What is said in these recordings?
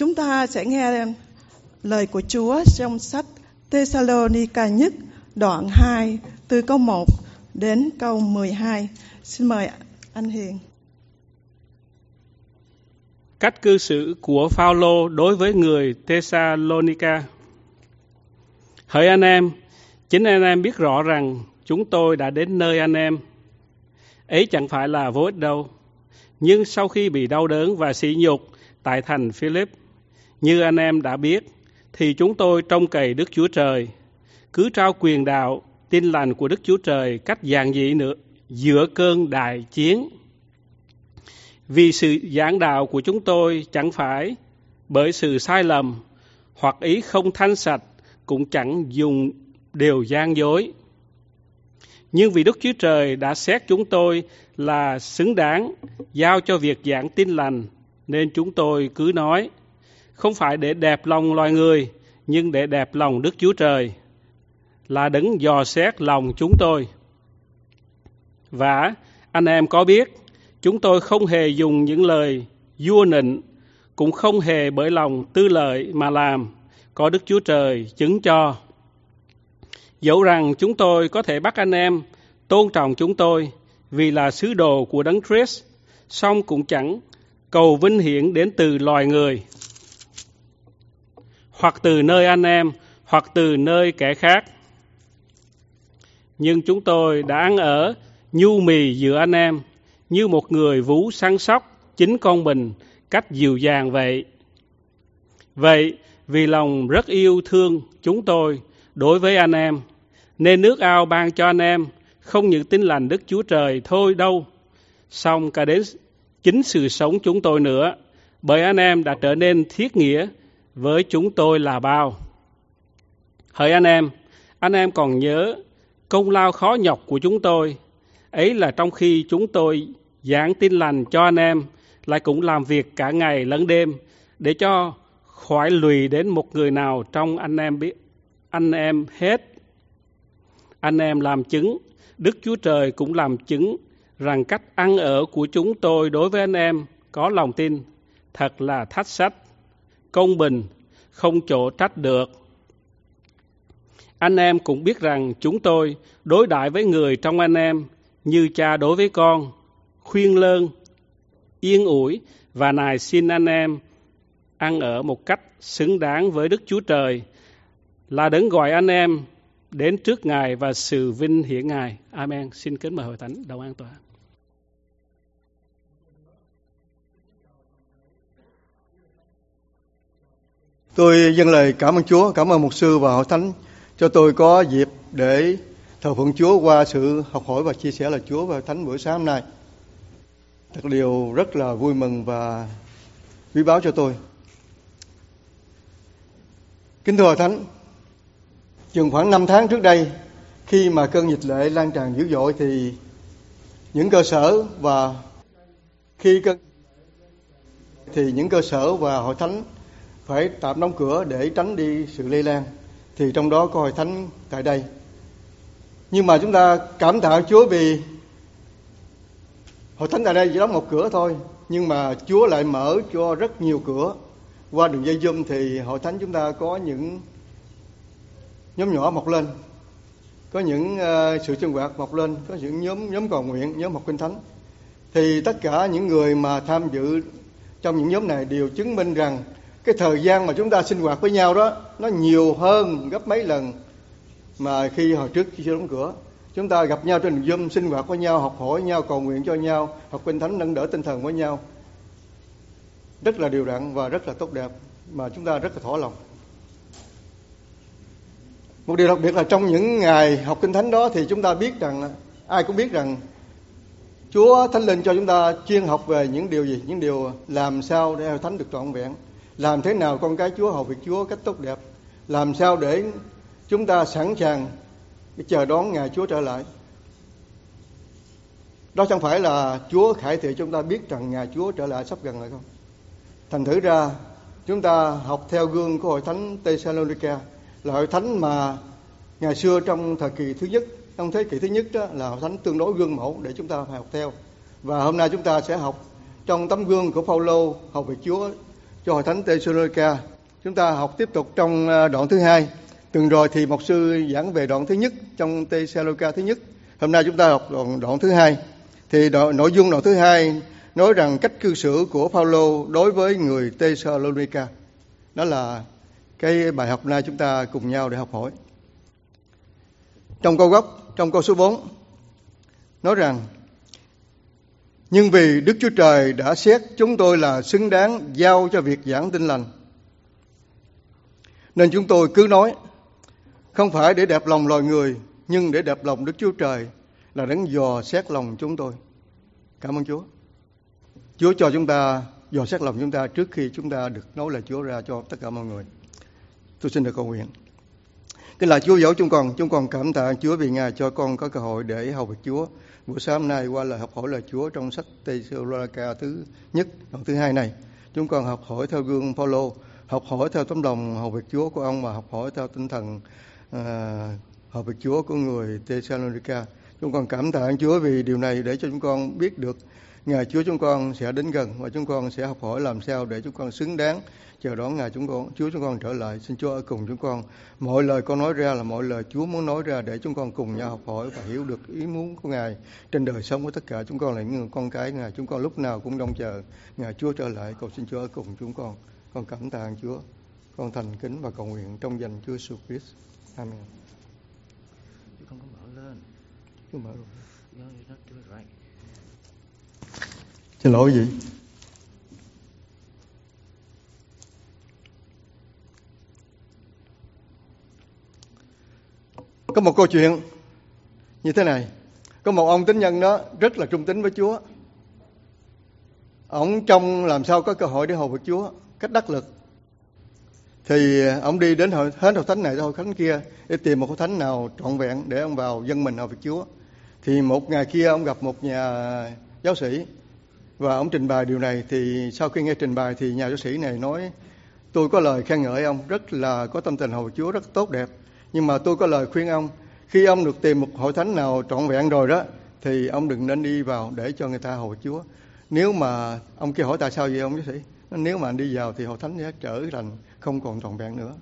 Chúng ta sẽ nghe lời của Chúa trong sách Thessalonica nhất đoạn 2 từ câu 1 đến câu 12. Xin mời anh Hiền. Cách cư xử của Phaolô đối với người Thessalonica. Hỡi anh em, chính anh em biết rõ rằng chúng tôi đã đến nơi anh em. Ấy chẳng phải là vô ích đâu. Nhưng sau khi bị đau đớn và sỉ nhục tại thành Philip, như anh em đã biết, thì chúng tôi trông cậy Đức Chúa Trời, cứ trao quyền đạo, tin lành của Đức Chúa Trời cách giản dị nữa giữa cơn đại chiến. Vì sự giảng đạo của chúng tôi chẳng phải bởi sự sai lầm hoặc ý không thanh sạch cũng chẳng dùng điều gian dối. Nhưng vì Đức Chúa Trời đã xét chúng tôi là xứng đáng giao cho việc giảng tin lành nên chúng tôi cứ nói không phải để đẹp lòng loài người nhưng để đẹp lòng Đức Chúa Trời là đứng dò xét lòng chúng tôi. Và anh em có biết, chúng tôi không hề dùng những lời vua nịnh, cũng không hề bởi lòng tư lợi mà làm, có Đức Chúa Trời chứng cho. Dẫu rằng chúng tôi có thể bắt anh em tôn trọng chúng tôi vì là sứ đồ của Đấng Christ, song cũng chẳng cầu vinh hiển đến từ loài người, hoặc từ nơi anh em, hoặc từ nơi kẻ khác nhưng chúng tôi đã ăn ở nhu mì giữa anh em như một người vú săn sóc chính con mình cách dịu dàng vậy. Vậy, vì lòng rất yêu thương chúng tôi đối với anh em, nên nước ao ban cho anh em không những tin lành Đức Chúa Trời thôi đâu, song cả đến chính sự sống chúng tôi nữa, bởi anh em đã trở nên thiết nghĩa với chúng tôi là bao. Hỡi anh em, anh em còn nhớ công lao khó nhọc của chúng tôi. Ấy là trong khi chúng tôi giảng tin lành cho anh em, lại cũng làm việc cả ngày lẫn đêm để cho khỏi lùi đến một người nào trong anh em biết anh em hết. Anh em làm chứng, Đức Chúa Trời cũng làm chứng rằng cách ăn ở của chúng tôi đối với anh em có lòng tin thật là thách sách, công bình, không chỗ trách được. Anh em cũng biết rằng chúng tôi đối đãi với người trong anh em như cha đối với con, khuyên lơn, yên ủi và nài xin anh em ăn ở một cách xứng đáng với Đức Chúa Trời là đấng gọi anh em đến trước Ngài và sự vinh hiển Ngài. Amen. Xin kính mời hội thánh đầu an toàn. Tôi dâng lời cảm ơn Chúa, cảm ơn mục sư và hội thánh cho tôi có dịp để thờ phượng Chúa qua sự học hỏi và chia sẻ là Chúa và Thánh buổi sáng hôm nay. Thật điều rất là vui mừng và quý báo cho tôi. Kính thưa Thánh, chừng khoảng 5 tháng trước đây, khi mà cơn dịch lệ lan tràn dữ dội thì những cơ sở và khi cơn thì những cơ sở và hội thánh phải tạm đóng cửa để tránh đi sự lây lan thì trong đó có hội thánh tại đây. Nhưng mà chúng ta cảm tạ Chúa vì hội thánh tại đây chỉ đóng một cửa thôi nhưng mà Chúa lại mở cho rất nhiều cửa. Qua đường dây zoom thì hội thánh chúng ta có những nhóm nhỏ mọc lên có những uh, sự sinh hoạt mọc lên có những nhóm nhóm cầu nguyện nhóm học kinh thánh. Thì tất cả những người mà tham dự trong những nhóm này đều chứng minh rằng cái thời gian mà chúng ta sinh hoạt với nhau đó nó nhiều hơn gấp mấy lần mà khi hồi trước khi chưa đóng cửa. Chúng ta gặp nhau trên Zoom sinh hoạt với nhau học hỏi nhau cầu nguyện cho nhau học kinh thánh nâng đỡ tinh thần với nhau. Rất là điều đặn và rất là tốt đẹp mà chúng ta rất là thỏa lòng. Một điều đặc biệt là trong những ngày học kinh thánh đó thì chúng ta biết rằng ai cũng biết rằng Chúa Thánh Linh cho chúng ta chuyên học về những điều gì, những điều làm sao để hội thánh được trọn vẹn làm thế nào con cái Chúa hầu việc Chúa cách tốt đẹp? Làm sao để chúng ta sẵn sàng chờ đón ngày Chúa trở lại? Đó chẳng phải là Chúa khải thị chúng ta biết rằng ngày Chúa trở lại sắp gần rồi không? Thành thử ra, chúng ta học theo gương của hội thánh Thessalonica là hội thánh mà ngày xưa trong thời kỳ thứ nhất, trong thế kỷ thứ nhất đó, là hội thánh tương đối gương mẫu để chúng ta phải học theo. Và hôm nay chúng ta sẽ học trong tấm gương của Phaolô học về Chúa cho hội thánh Thessalonica. Chúng ta học tiếp tục trong ờ, đoạn thứ hai. Từng rồi thì một sư giảng về đoạn thứ nhất trong Thessalonica thứ nhất. Hôm nay chúng ta học đoạn, đoạn thứ hai. Thì đoạn, nội dung đoạn thứ hai nói rằng cách cư xử của Phaolô đối với người Thessalonica. Đó là cái bài học nay chúng ta cùng nhau để học hỏi. Trong câu gốc, trong câu số 4 nói rằng nhưng vì Đức Chúa Trời đã xét chúng tôi là xứng đáng giao cho việc giảng tin lành. Nên chúng tôi cứ nói, không phải để đẹp lòng loài người, nhưng để đẹp lòng Đức Chúa Trời là đấng dò xét lòng chúng tôi. Cảm ơn Chúa. Chúa cho chúng ta dò xét lòng chúng ta trước khi chúng ta được nói lời Chúa ra cho tất cả mọi người. Tôi xin được cầu nguyện. Cái là Chúa dẫu chúng con, chúng con cảm tạ Chúa vì Ngài cho con có cơ hội để hầu việc Chúa. Buổi sáng hôm nay qua lời học hỏi lời Chúa trong sách Tây Thessalonica thứ nhất, đoạn thứ hai này. Chúng con học hỏi theo gương Phaolô, học hỏi theo tấm lòng hầu việc Chúa của ông và học hỏi theo tinh thần à, hầu việc Chúa của người Thessalonica. Chúng con cảm tạ Chúa vì điều này để cho chúng con biết được Ngài Chúa chúng con sẽ đến gần và chúng con sẽ học hỏi làm sao để chúng con xứng đáng chờ đón Ngài chúng con, Chúa chúng con trở lại. Xin Chúa ở cùng chúng con. Mọi lời con nói ra là mọi lời Chúa muốn nói ra để chúng con cùng nhau học hỏi và hiểu được ý muốn của Ngài trên đời sống của tất cả chúng con là những người con cái Ngài. Chúng con lúc nào cũng trông chờ Ngài Chúa trở lại. Cầu xin Chúa ở cùng chúng con. Con cảm tạ Chúa. Con thành kính và cầu nguyện trong danh Chúa Jesus Christ. Amen. Không có mở lên. Chúa mở rồi. Xin lỗi gì? Có một câu chuyện như thế này. Có một ông tín nhân đó rất là trung tín với Chúa. Ông trong làm sao có cơ hội để hầu việc Chúa cách đắc lực. Thì ông đi đến hội, hết hội thánh này tới hội thánh kia để tìm một hội thánh nào trọn vẹn để ông vào dân mình hầu việc Chúa. Thì một ngày kia ông gặp một nhà giáo sĩ và ông trình bày điều này thì sau khi nghe trình bày thì nhà giáo sĩ này nói, tôi có lời khen ngợi ông, rất là có tâm tình hầu Chúa, rất tốt đẹp. Nhưng mà tôi có lời khuyên ông, khi ông được tìm một hội thánh nào trọn vẹn rồi đó, thì ông đừng nên đi vào để cho người ta hầu Chúa. Nếu mà ông kia hỏi tại sao vậy ông giáo sĩ? Nếu mà anh đi vào thì hội thánh sẽ trở thành không còn trọn vẹn nữa.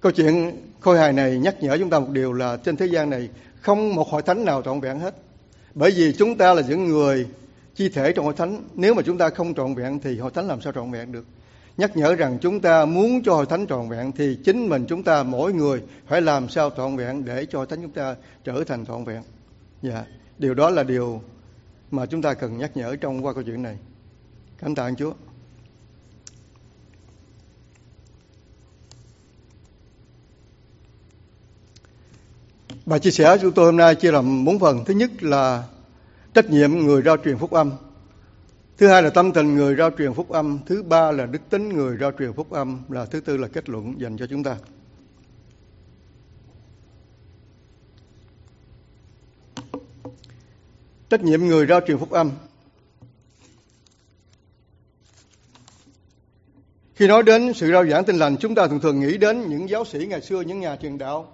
Câu chuyện khôi hài này nhắc nhở chúng ta một điều là trên thế gian này không một hội thánh nào trọn vẹn hết. Bởi vì chúng ta là những người chi thể trong hội thánh. Nếu mà chúng ta không trọn vẹn thì hội thánh làm sao trọn vẹn được? Nhắc nhở rằng chúng ta muốn cho hội thánh trọn vẹn thì chính mình chúng ta mỗi người phải làm sao trọn vẹn để cho hội thánh chúng ta trở thành trọn vẹn. Dạ điều đó là điều mà chúng ta cần nhắc nhở trong qua câu chuyện này. Cảm tạ anh chúa. Bài chia sẻ của chúng tôi hôm nay chia làm bốn phần. Thứ nhất là trách nhiệm người rao truyền phúc âm. Thứ hai là tâm tình người rao truyền phúc âm. Thứ ba là đức tính người rao truyền phúc âm. Là thứ tư là kết luận dành cho chúng ta. Trách nhiệm người rao truyền phúc âm. Khi nói đến sự rao giảng tin lành, chúng ta thường thường nghĩ đến những giáo sĩ ngày xưa, những nhà truyền đạo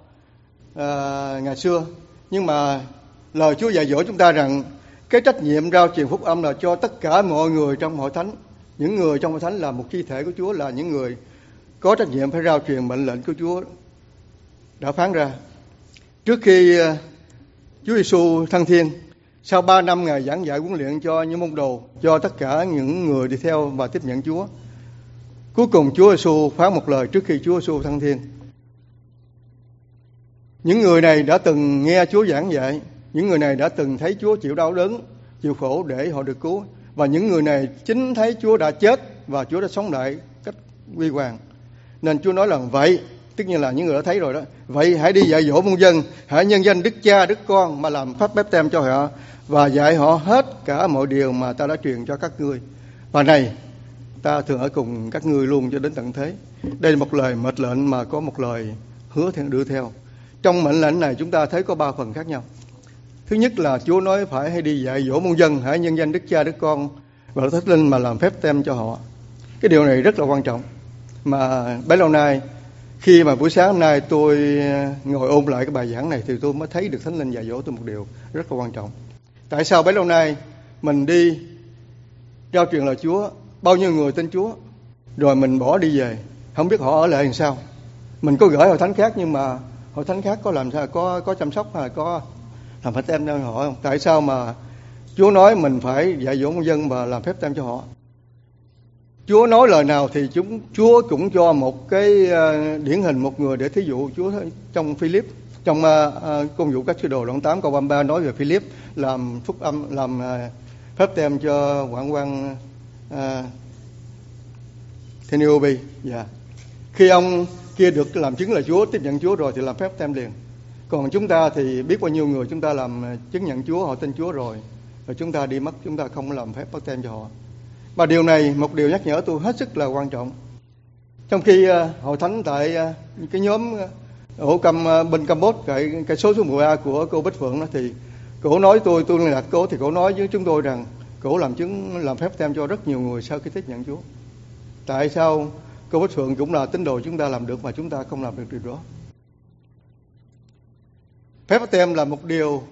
à, ngày xưa. Nhưng mà lời Chúa dạy dỗ chúng ta rằng cái trách nhiệm rao truyền phúc âm là cho tất cả mọi người trong hội thánh. Những người trong hội thánh là một chi thể của Chúa là những người có trách nhiệm phải rao truyền mệnh lệnh của Chúa đã phán ra. Trước khi ờ, Chúa Giêsu thăng thiên, sau ba năm ngày giảng dạy huấn luyện cho những môn đồ, cho tất cả những người đi theo và tiếp nhận Chúa. Cuối cùng Chúa Giêsu phán một lời trước khi Chúa Giêsu thăng thiên. Những người này đã từng nghe Chúa giảng dạy, những người này đã từng thấy Chúa chịu đau đớn, chịu khổ để họ được cứu. Và những người này chính thấy Chúa đã chết và Chúa đã sống lại cách quy hoàng. Nên Chúa nói là vậy, Tức nhiên là những người đã thấy rồi đó. Vậy hãy đi dạy dỗ muôn dân, hãy nhân danh Đức Cha, Đức Con mà làm pháp bếp tem cho họ và dạy họ hết cả mọi điều mà ta đã truyền cho các ngươi. Và này, ta thường ở cùng các ngươi luôn cho đến tận thế. Đây là một lời mệnh lệnh mà có một lời hứa theo đưa theo. Trong mệnh lệnh này chúng ta thấy có ba phần khác nhau. Thứ nhất là Chúa nói phải hay đi dạy dỗ môn dân, hãy nhân danh Đức Cha, Đức Con và Đức Thánh Linh mà làm phép tem cho họ. Cái điều này rất là quan trọng. Mà bấy lâu nay khi mà buổi sáng hôm nay tôi ờ, ngồi ôn lại cái bài giảng này thì tôi mới thấy được Thánh Linh dạy dỗ tôi một điều rất là quan trọng. Tại sao bấy lâu nay mình đi trao truyền lời Chúa, bao nhiêu người tin Chúa rồi mình bỏ đi về không biết họ ở lại làm sao mình có gửi hội thánh khác nhưng mà hội thánh khác có làm sao có có chăm sóc hay có làm phép tem cho họ. Không tại sao mà Chúa nói mình phải dạy dỗ công dân và làm phép tem cho họ? Chúa nói lời nào thì chúng Chúa cũng cho một cái ờ, điển hình một người để thí dụ Chúa trong Philip trong uh, công vụ các sứ đồ đoạn 8 câu 33 nói về Philip làm phúc âm làm uh, phép tem cho quản quan uh, Theniobi dạ. Yeah. khi ông kia được làm chứng là Chúa tiếp nhận Chúa rồi thì làm phép tem liền còn chúng ta thì biết bao nhiêu người chúng ta làm à, chứng nhận Chúa họ tin Chúa rồi. Rồi chúng ta đi mất chúng ta không làm phép bắt tem cho họ. Và điều này một điều nhắc nhở tôi hết sức là quan trọng. Trong khi uh, hội thánh tại uh, cái nhóm uh, ổ cầm uh, bên Campuchia cái cái số số 10A của cô Bích Phượng đó thì cổ nói tôi tôi liên lạc cổ thì cổ nói với chúng tôi rằng cổ làm chứng làm phép tem cho rất nhiều người sau khi tiếp nhận Chúa. Tại sao cô Bích Phượng cũng là tín đồ chúng ta làm được mà chúng ta không làm được điều đó? Phép tem là một điều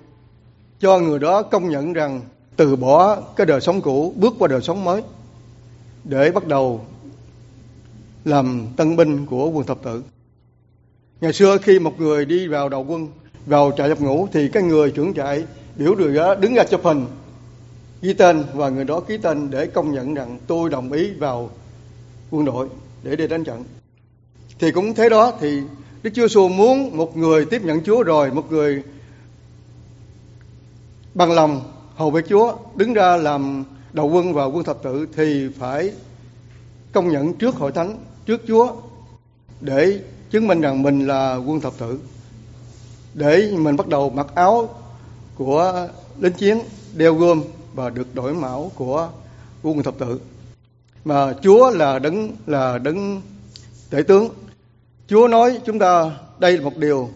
cho người đó công nhận rằng từ bỏ cái đời sống cũ, bước qua đời sống mới, để bắt đầu làm tân binh của quân thập tự ngày xưa khi một người đi vào đầu quân, vào trại nhập ngũ, thì cái người trưởng trại biểu người đó đứng ra chụp hình, ghi tên và người đó ký tên để công nhận rằng tôi đồng ý vào quân đội để đi đánh trận. Thì cũng thế đó, thì Đức Chúa Giêsu muốn một người tiếp nhận Chúa rồi, một người bằng lòng hầu với Chúa, đứng ra làm đầu quân và quân thập tự thì phải công nhận trước hội thánh, trước Chúa, để chứng minh rằng mình là quân thập tự, để mình bắt đầu mặc áo của lính chiến, đeo gươm và được đổi mão của quân thập tự. Mà Chúa là đấng là đấng tể tướng. Chúa nói chúng ta, đây là một điều,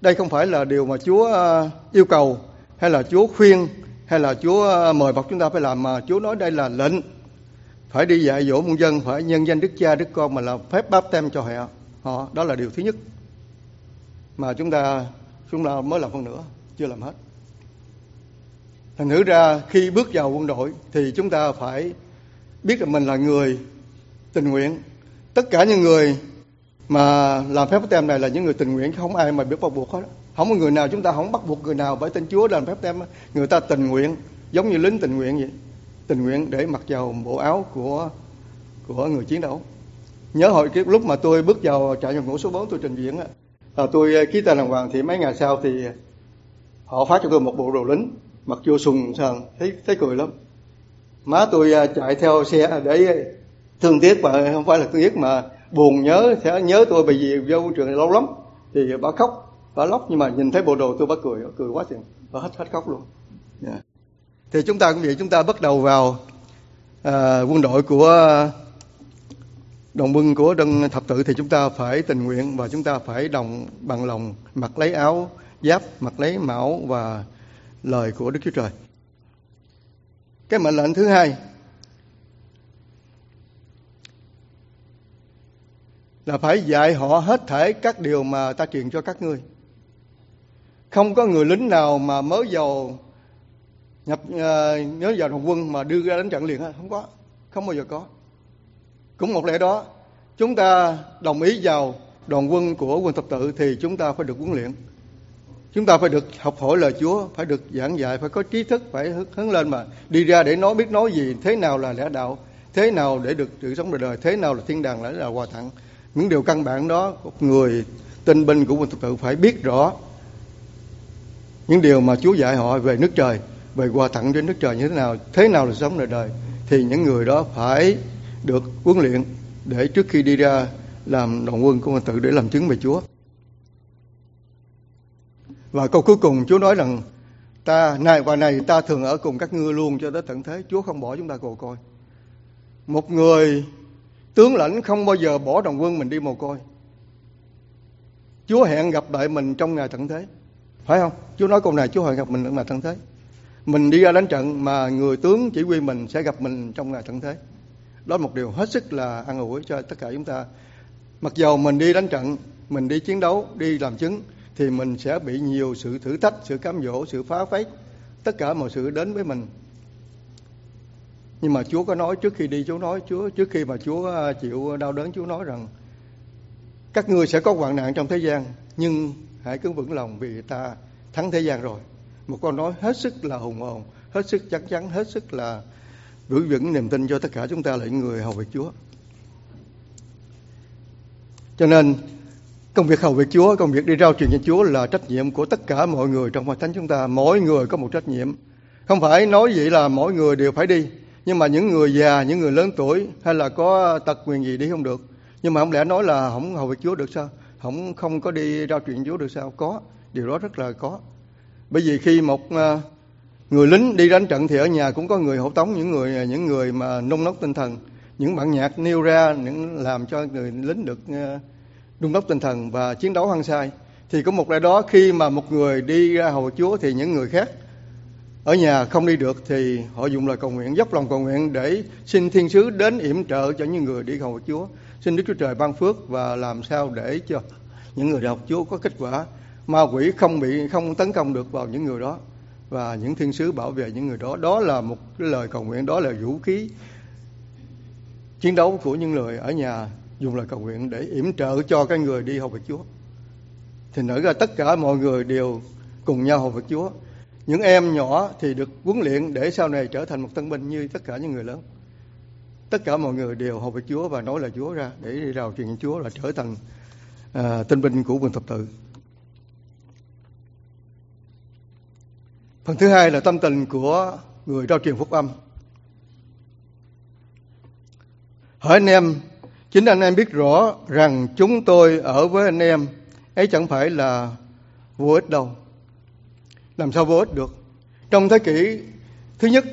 đây không phải là điều mà Chúa à, yêu cầu, hay là Chúa khuyên, hay là Chúa à, mời bọc chúng ta phải làm, mà Chúa nói đây là lệnh. Phải đi dạy dỗ muôn dân, phải nhân danh Đức Cha, Đức Con, mà là phép báp tem cho họ. Họ, đó là điều thứ nhất. Mà chúng ta chúng ta mới làm phần nữa, chưa làm hết. Thành thử ra, khi bước vào quân đội, thì chúng ta phải biết là mình là người tình nguyện. Tất cả những người mà làm phép tem này là những người tình nguyện không ai mà biết bắt buộc hết. Không có người nào chúng ta không bắt buộc người nào bởi tên Chúa làm phép tem người ta tình nguyện giống như lính tình nguyện vậy. Tình nguyện để mặc vào bộ áo của của người chiến đấu. Nhớ hồi cái lúc mà tôi bước vào trại nhập ngũ số 4 tôi trình diễn á. À, tôi à, ký tên đàng hoàng thì mấy ngày sau thì họ phát cho tôi một bộ đồ lính. Mặc vô sùng sờn thấy thấy cười lắm. Má tôi à, chạy theo xe để thương tiếc mà không phải là thương tiếc mà buồn nhớ sẽ nhớ tôi bởi vì vô trường này lâu lắm. Thì bà khóc bà lóc nhưng mà nhìn thấy bộ đồ tôi bà cười cười quá chừng. Bà hết hết khóc luôn. Yeah. Thì chúng ta cũng vậy chúng ta bắt đầu vào à, quân đội của đồng quân của đơn thập tự. Thì chúng ta phải tình nguyện và chúng ta phải đồng bằng lòng mặc lấy áo giáp mặc lấy mão và lời của đức chúa trời. Cái mệnh lệnh thứ hai là phải dạy họ hết thể các điều mà ta truyền cho các ngươi. Không có người lính nào mà mới vào nhập uh, nhớ vào đồng quân mà đưa ra đánh trận liền không có. Không bao giờ có. Cũng một lẽ đó chúng ta đồng ý vào đoàn quân của quân thập tự thì chúng ta phải được huấn luyện. Chúng ta phải được học hỏi lời Chúa phải được giảng dạy phải có trí thức phải hướng lên mà đi ra để nói biết nói gì thế nào là lẽ đạo thế nào để được sự sống đời đời thế nào là thiên đàng là là hòa thẳng những điều căn bản đó, một người tinh binh của quân thực tự phải biết rõ. Những điều mà Chúa dạy họ về nước trời, về quà thẳng đến nước trời như thế nào thế nào là sống đời đời, thì những người đó phải được huấn luyện để trước khi đi ra làm đoàn quân của quân tự để làm chứng về Chúa. Và câu cuối cùng, Chúa nói rằng, ta này và này ta thường ở cùng các ngươi luôn cho tới tận thế. Chúa không bỏ chúng ta cầu coi. Một người tướng lãnh không bao giờ bỏ đồng quân mình đi mồ côi. Chúa hẹn gặp lại mình trong ngày tận thế. Phải không? Chúa nói câu này, Chúa hẹn gặp mình trong ngày tận thế. Mình đi ra đánh trận mà người tướng chỉ huy mình sẽ gặp mình trong ngày tận thế. Đó là một điều hết sức là an ủi cho tất cả chúng ta. Mặc dầu mình đi đánh trận, mình đi chiến đấu, đi làm chứng, thì mình sẽ bị nhiều sự thử thách, sự cám dỗ, sự phá phách tất cả mọi sự đến với mình nhưng mà Chúa có nói trước khi đi, Chúa nói, Chúa, trước khi mà Chúa à, chịu đau đớn, Chúa nói rằng, các ngươi sẽ có hoạn nạn trong thế gian, nhưng hãy cứ vững lòng vì ta thắng thế gian rồi. Một câu nói hết sức là hùng hồn, hết sức chắc chắn, hết sức là giữ vững niềm tin cho tất cả chúng ta là những người hầu việc Chúa. Cho nên, công việc hầu việc Chúa, công việc đi rao truyền cho Chúa là trách nhiệm của tất cả mọi người trong hội thánh chúng ta. Mỗi người có một trách nhiệm. Không phải nói vậy là mỗi người đều phải đi nhưng mà những người già, những người lớn tuổi hay là có tật quyền gì đi không được. Nhưng mà không lẽ nói là không hầu việc Chúa được sao? Không không có đi rao truyền Chúa được sao? Có, điều đó rất là có. Bởi vì khi một à, người lính đi đánh trận thì ở nhà cũng có người hộ tống, những người à, những người mà nung nốc tinh thần. Những bản nhạc nêu ra, những làm cho người lính được à, nung nốc tinh thần và chiến đấu hăng say. Thì có một lẽ đó, khi mà một người đi ra hầu Chúa thì những người khác ở nhà không đi được thì họ dùng lời cầu nguyện, dốc lòng cầu nguyện để xin thiên sứ đến yểm trợ cho những người đi hầu Chúa. Xin Đức Chúa Trời ban phước và làm sao để cho những người học Chúa có kết quả ma quỷ không bị, không tấn công được vào những người đó và những thiên sứ bảo vệ những người đó. Đó là một cái lời cầu nguyện, đó là vũ khí chiến đấu của những người ở nhà dùng lời cầu nguyện để yểm trợ cho cái người đi học việc Chúa. Thì nở ra tất cả mọi người đều cùng nhau học việc Chúa những em nhỏ thì được huấn luyện để sau này trở thành một tân binh như tất cả những người lớn tất cả mọi người đều học về Chúa và nói lời Chúa ra để đi rào truyền Chúa là trở thành à, tinh binh của quân thập tự Phần thứ hai là tâm tình của người rao truyền phúc âm. Hỏi anh em, chính anh em biết rõ rằng chúng tôi ở với anh em ấy chẳng phải là vô ích đâu. Làm sao vô ích được? Trong thế kỷ thứ nhất,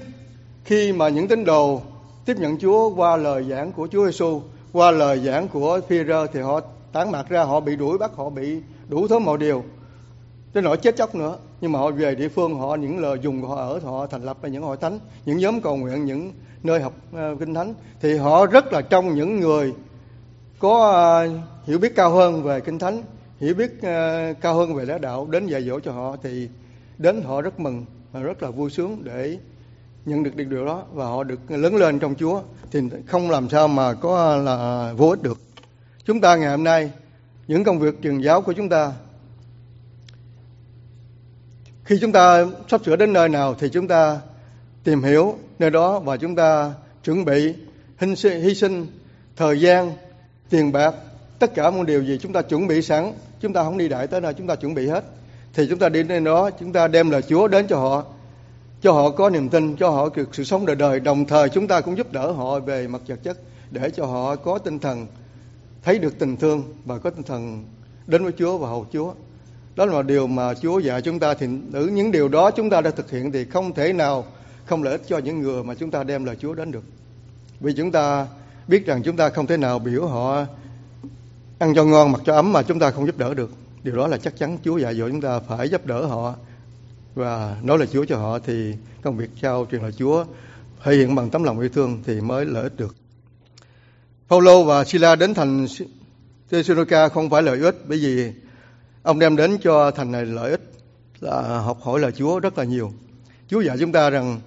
khi mà những tín đồ tiếp nhận Chúa qua lời giảng của Chúa Giêsu, qua lời giảng của Phi-rơ thì họ tán mặt ra, họ bị đuổi bắt, họ bị đủ thứ mọi điều tới nỗi chết chóc nữa. Nhưng mà họ về địa phương họ những lời dùng của họ ở họ thành lập những hội thánh những nhóm cầu nguyện những nơi học uh, kinh thánh. Thì họ rất là trong những người có uh, hiểu biết cao hơn về kinh thánh hiểu biết uh, cao hơn về lẽ đạo đến dạy dỗ cho họ. Thì đến họ rất mừng và rất là vui sướng để nhận được điều đó và họ được lớn lên trong Chúa. Thì không làm sao mà có là vô ích được. Chúng ta ngày hôm nay, những công việc truyền giáo của chúng ta, khi chúng ta sắp sửa đến nơi nào thì chúng ta tìm hiểu nơi đó và chúng ta chuẩn bị hy sinh, thời gian, tiền bạc, tất cả mọi điều gì chúng ta chuẩn bị sẵn, chúng ta không đi đại tới nơi chúng ta chuẩn bị hết thì chúng ta đi đến đó, chúng ta đem lời Chúa đến cho họ cho họ có niềm tin, cho họ được sự sống đời đời. Đồng thời chúng ta cũng giúp đỡ họ về mặt vật chất, để cho họ có tinh thần thấy được tình thương và có tinh thần đến với Chúa và hầu Chúa. Đó là điều mà Chúa dạy chúng ta. Thì những điều đó chúng ta đã thực hiện thì không thể nào không lợi ích cho những người mà chúng ta đem lời Chúa đến được. Vì chúng ta biết rằng chúng ta không thể nào biểu họ ăn cho ngon mặc cho ấm mà chúng ta không giúp đỡ được điều đó là chắc chắn Chúa dạy dỗ chúng ta phải giúp đỡ họ và nói lời Chúa cho họ thì công việc trao truyền lời Chúa thể hiện bằng tấm lòng yêu thương thì mới lợi ích được. Paulo và Sila đến thành Thessalonica không phải lợi ích bởi vì ông đem đến cho thành này lợi ích là học hỏi lời Chúa rất là nhiều. Chúa dạy chúng ta rằng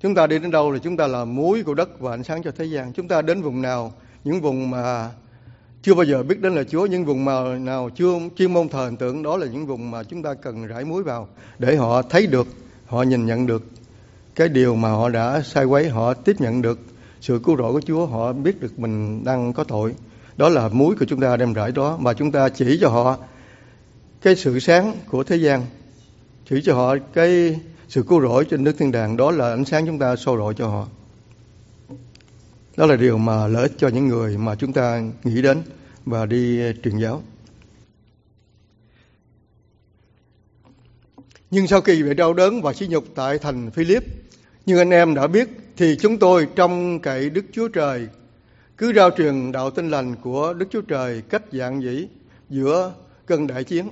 chúng ta đi đến đâu là chúng ta là muối của đất và ánh sáng cho thế gian. Chúng ta đến vùng nào, những vùng mà chưa bao giờ biết đến là Chúa, những vùng mà nào chưa chuyên môn thờ hình tượng đó là những vùng mà chúng ta cần rải muối vào để họ thấy được, họ nhìn nhận được. Cái điều mà họ đã sai quấy, họ tiếp nhận được sự cứu rỗi của Chúa, họ biết được mình đang có tội. Đó là muối của chúng ta đem rải đó mà chúng ta chỉ cho họ cái sự sáng của thế gian chỉ cho họ cái sự cứu rỗi trên nước thiên đàng. Đó là ánh sáng chúng ta soi rọi cho họ đó là điều mà lợi ích cho những người mà chúng ta nghĩ đến và đi truyền giáo nhưng sau khi bị đau đớn và sỉ nhục tại thành Philip như anh em đã biết thì chúng tôi trong cậy Đức Chúa Trời cứ rao truyền đạo tin lành của Đức Chúa Trời cách dạng dĩ giữa cơn đại chiến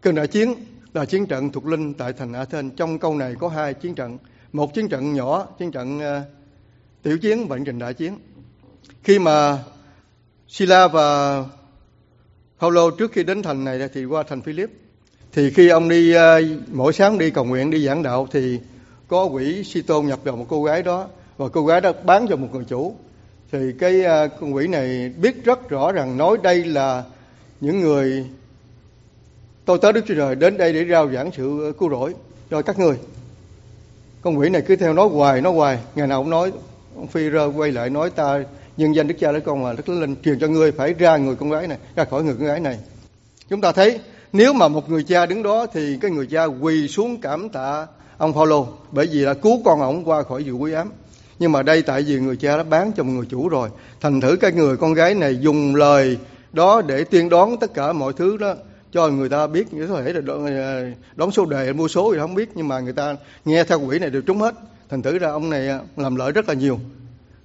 Cơn đại chiến là chiến trận thuộc linh tại thành Athens. Trong câu này có hai chiến trận. Một chiến trận nhỏ, chiến trận ờ, tiểu chiến và chiến đại chiến. Khi mà Sila và Paulo trước khi đến thành này thì qua thành Philip. Thì khi ông đi ờ, mỗi sáng đi cầu nguyện, đi giảng đạo thì có quỷ si tôn nhập vào một cô gái đó và cô gái đó bán cho một người chủ thì cái ờ, con quỷ này biết rất rõ rằng nói đây là những người tôi tới Đức Chúa Trời đến đây để rao giảng sự cứu rỗi cho các người con quỷ này cứ theo nói hoài nói hoài, ngày nào cũng nói ông phi rơ quay lại nói, ta, nhân danh đức cha lấy con mà đức linh truyền cho ngươi phải ra người con gái này, ra khỏi người con gái này. Chúng ta thấy, nếu mà một người cha đứng đó thì cái người cha quỳ xuống cảm tạ ông Phaolô, bởi vì là cứu con ổng qua khỏi vụ quý ám. Nhưng mà đây tại vì người cha đã bán cho một người chủ rồi. Thành thử cái người con gái này dùng lời đó để tuyên đoán tất cả mọi thứ đó, cho người ta biết. Có thể là đón số đề mua số gì không biết, nhưng mà người ta nghe theo quỷ này đều trúng hết thành thử ra ông này à, làm lợi rất là nhiều.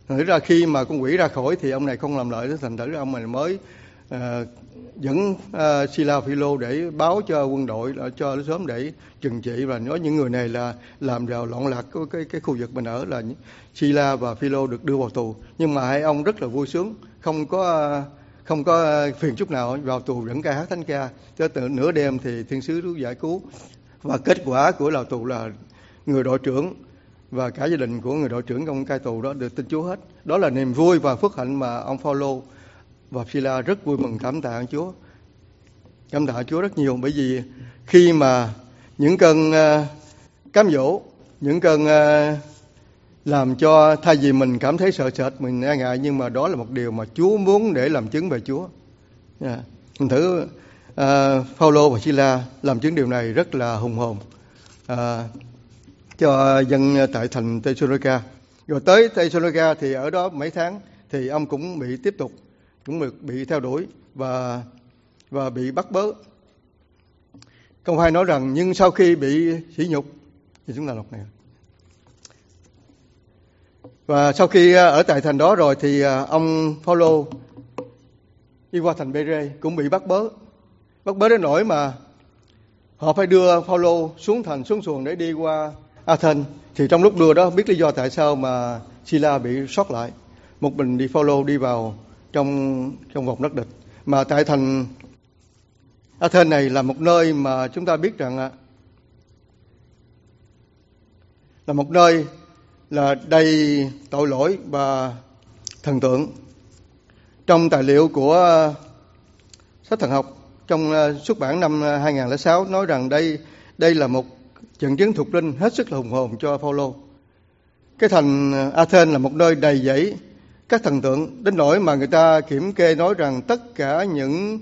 Thành thử ra khi mà con quỷ ra khỏi thì ông này không làm lợi thành thử ra ông này mới uh, dẫn uh, Sila Philo để báo cho quân đội cho nó sớm để trừng trị. Và nói những người này là làm rào loạn lạc cái cái, cái khu vực mình ở là Sila và Philo được đưa vào tù. Nhưng mà hai ông rất là vui sướng. Không có không có phiền chút nào vào tù vẫn ca hát thánh ca. Cho từ nửa đêm thì thiên sứ cứu giải cứu. Và kết quả của lào tù là người đội trưởng và cả gia đình của người đội trưởng công cai tù đó được tin Chúa hết đó là niềm vui và phước hạnh mà ông Phaolô và Phila rất vui mừng cảm tạ Chúa cảm tạ Chúa rất nhiều bởi vì khi mà những cơn uh, cám dỗ những cơn uh, làm cho thay vì mình cảm thấy sợ sệt mình e ngại nhưng mà đó là một điều mà Chúa muốn để làm chứng về Chúa. Dạ. Yeah. Mình thử uh, Phaolô và Sila làm chứng điều này rất là hùng hồn uh, cho dân tại thành Thessalonica. Rồi tới Thessalonica thì ở đó mấy tháng thì ông cũng bị tiếp tục cũng bị, bị theo đuổi và và bị bắt bớ. Công hai nói rằng nhưng sau khi bị sỉ nhục thì chúng ta đọc này. Và sau khi à, ở tại thành đó rồi thì à, ông Phaolô đi qua thành Bê-rê cũng bị bắt bớ. Bắt bớ đến nỗi mà họ phải đưa Phaolô xuống thành xuống xuồng để đi qua Athens. Thì trong lúc đưa đó, biết lý do tại sao mà Sila bị sót lại. Một mình đi follow đi vào trong trong vòng đất địch. Mà tại thành Athens này là một nơi mà chúng ta biết rằng à, là một nơi là đầy tội lỗi và thần tượng. Trong tài liệu của à, sách thần học trong à, xuất bản năm 2006 nói rằng đây đây là một trận chiến thuộc linh hết sức là hùng hồn cho Phaolô. Cái thành ờ, Athens là một nơi đầy dẫy các thần tượng đến nỗi mà người ta kiểm kê nói rằng tất cả những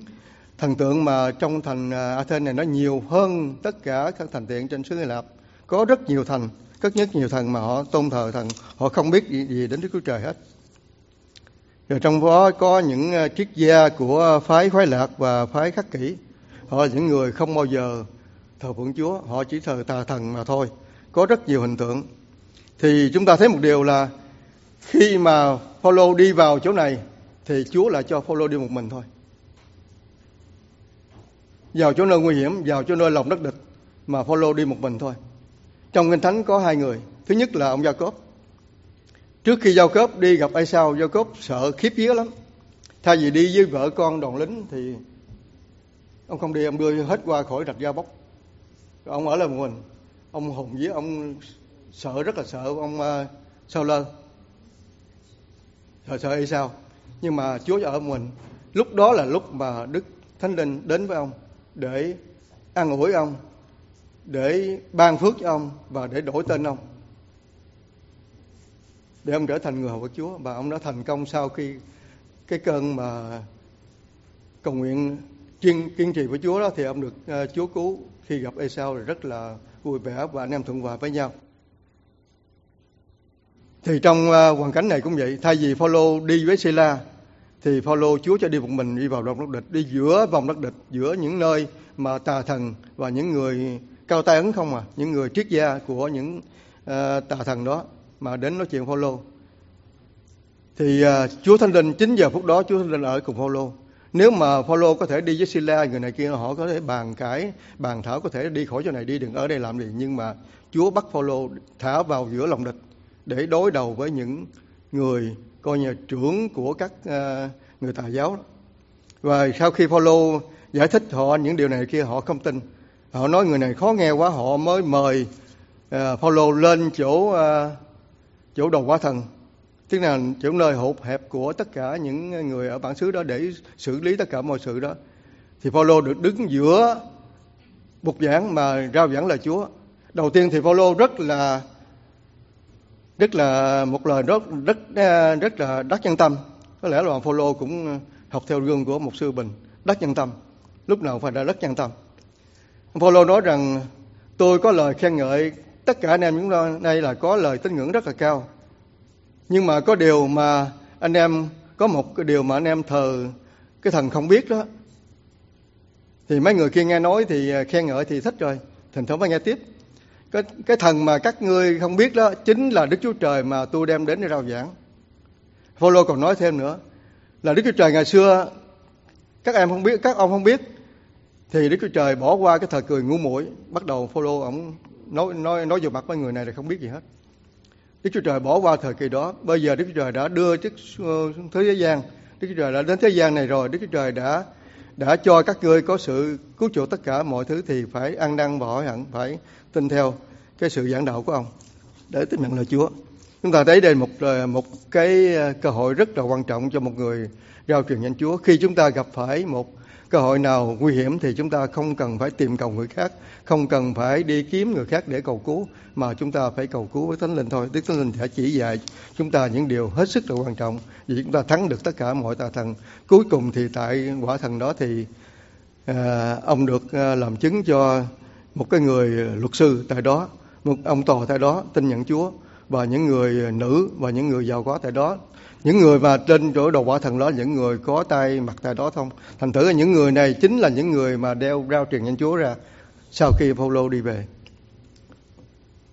thần tượng mà trong thành ờ, Athens này nó nhiều hơn tất cả các thành tiện trên xứ Hy Lạp. Có rất nhiều thành rất nhất nhiều thần mà họ tôn thờ thần họ không biết gì, gì đến Đức Chúa Trời hết rồi trong đó có những ờ, triết gia của phái khoái lạc và phái khắc kỷ họ là những người không bao giờ thờ phượng Chúa, họ chỉ thờ tà thần mà thôi. Có rất nhiều hình tượng. Thì chúng ta thấy một điều là khi mà Phaolô đi vào chỗ này, thì Chúa lại cho Phaolô đi một mình thôi. Vào chỗ nơi nguy hiểm, vào chỗ nơi lòng đất địch, mà Phaolô đi một mình thôi. Trong kinh thánh có hai người. Thứ nhất là ông gia cốp trước khi giao cốp đi gặp ai sao giao cốp sợ khiếp vía lắm. Thay vì đi với vợ con đoàn lính thì ông không đi, ông đưa hết qua khỏi rạch gia bốc. Rồi ông ở lại một mình ông hùng với ông sợ rất là sợ ông ờ, uh, sao lơ. Sợ sợ ai sao? Nhưng mà chúa ở mình lúc đó là lúc mà đức thánh linh đến với ông để an ủi ông để ban phước cho ông và để đổi tên ông. Để ông trở thành người hầu của Chúa và ông đã thành công sau khi cái cơn mà cầu nguyện kiên kiên trì với Chúa đó thì ông được uh, Chúa cứu khi gặp Esau thì rất là vui vẻ và anh em thuận hòa với nhau. Thì trong uh, hoàn cảnh này cũng vậy, thay vì Phaolô đi với Sila thì Phaolô Chúa cho đi một mình đi vào vòng đất địch, đi giữa vòng đất địch, giữa những nơi mà tà thần và những người cao tay ấn không à những người triết gia của những uh, tà thần đó mà đến nói chuyện Phaolô thì uh, Chúa Thánh Linh chính giờ phút đó Chúa Thánh Linh ở cùng Phaolô nếu mà Paulo có thể đi với Sila người này kia họ có thể bàn cãi bàn thảo có thể đi khỏi chỗ này đi đừng ở đây làm gì. Nhưng mà Chúa bắt Paulo thả vào giữa lòng địch để đối đầu với những người coi như trưởng của các uh, người tà giáo. Và sau khi Paulo giải thích họ những điều này kia họ không tin. Họ nói người này khó nghe quá họ mới mời ờ, uh, Paulo lên chỗ uh, chỗ đầu quả thần tức là chỗ nơi hộp hẹp của tất cả những người ở bản xứ đó để xử lý tất cả mọi sự đó. Thì Phaolô được đứng giữa bục giảng mà rao giảng lời Chúa. Đầu tiên thì Phaolô rất là rất là một lời rất rất rất là đắc nhân tâm. Có lẽ là Phaolô cũng học theo gương của một sư bình, đắc nhân tâm. Lúc nào phải đã đắc nhân tâm. Phaolô nói rằng, tôi có lời khen ngợi, tất cả anh em chúng ta đây là có lời tín ngưỡng rất là cao nhưng mà có điều mà anh em có một cái điều mà anh em thờ cái thần không biết đó thì mấy người kia nghe nói thì à, khen ngợi thì thích rồi thỉnh thoảng phải nghe tiếp cái cái thần mà các ngươi không biết đó chính là Đức Chúa Trời mà tôi đem đến để rao giảng. Phaolô còn nói thêm nữa là Đức Chúa Trời ngày xưa các em không biết, các ông không biết thì Đức Chúa Trời bỏ qua cái thời cười ngu muội, bắt đầu Phaolô ông nói nói nói vào mặt mấy người này là không biết gì hết. Đức Chúa Trời bỏ qua thời kỳ đó, bây giờ Đức Chúa Trời đã đưa chức ờ, thế gian, Đức Chúa Trời đã đến thế gian này rồi, Đức Chúa Trời đã đã cho các ngươi có sự cứu chuộc tất cả mọi thứ thì phải ăn năn và hỏi hẳn phải tin theo cái sự giảng đạo của ông để tin nhận lời Chúa. Chúng ta thấy đây một ờ, một cái ờ, cơ hội rất là quan trọng cho một người rao truyền nhân Chúa. Khi chúng ta gặp phải một cơ hội nào nguy hiểm thì chúng ta không cần phải tìm cầu người khác, không cần phải đi kiếm người khác để cầu cứu mà chúng ta phải cầu cứu với Thánh Linh thôi. Đức Thánh Linh sẽ chỉ dạy chúng ta những điều hết sức là quan trọng vì chúng ta thắng được tất cả mọi tà thần. Cuối cùng thì tại quả thần đó thì à, ông được à, làm chứng cho một cái người luật sư tại đó, một ông tòa tại đó tin nhận Chúa và những người nữ và những người giàu có tại đó những người mà trên chỗ đầu quả thần đó những người có tay mặt tại đó không thành thử là những người này chính là những người mà đeo rao truyền nhân Chúa ra sau khi Phaolô đi về,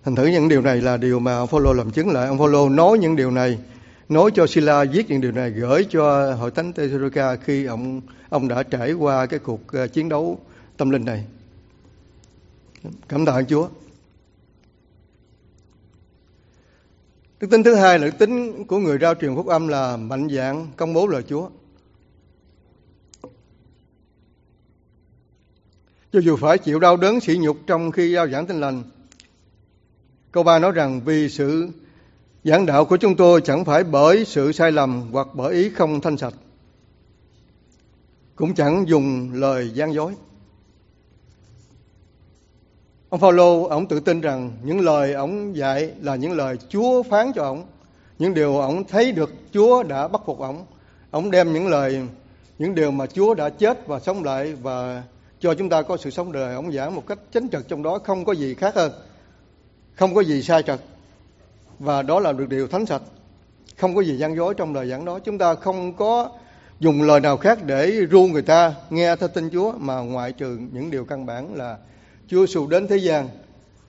thành thử những điều này là điều mà ông Phaolô làm chứng lại. Ông Phaolô nói những điều này, nói cho Sila viết những điều này, gửi cho hội thánh Thessalonica khi ông ông đã trải qua cái cuộc ờ, chiến đấu tâm linh này. Cảm tạ Chúa. Đức tính thứ hai là đức tính của người rao truyền phúc âm là mạnh dạng công bố lời Chúa. Cho dù phải chịu đau đớn sỉ nhục trong khi giao giảng tin lành. Câu ba nói rằng vì sự giảng đạo của chúng tôi chẳng phải bởi sự sai lầm hoặc bởi ý không thanh sạch. Cũng chẳng dùng lời gian dối. Ông Phaolô ông tự tin rằng những lời ông dạy là những lời Chúa phán cho ông, những điều ông thấy được Chúa đã bắt phục ông. Ông đem những lời những điều mà Chúa đã chết và sống lại và cho chúng ta có sự sống đời ông giảng một cách chánh trực trong đó, không có gì khác hơn, không có gì sai trật và đó là được điều thánh sạch, không có gì gian dối trong lời giảng đó chúng ta không có dùng lời nào khác để ru người ta nghe theo tin Chúa, mà ngoại trừ những điều căn bản là Chúa Giêsu đến thế gian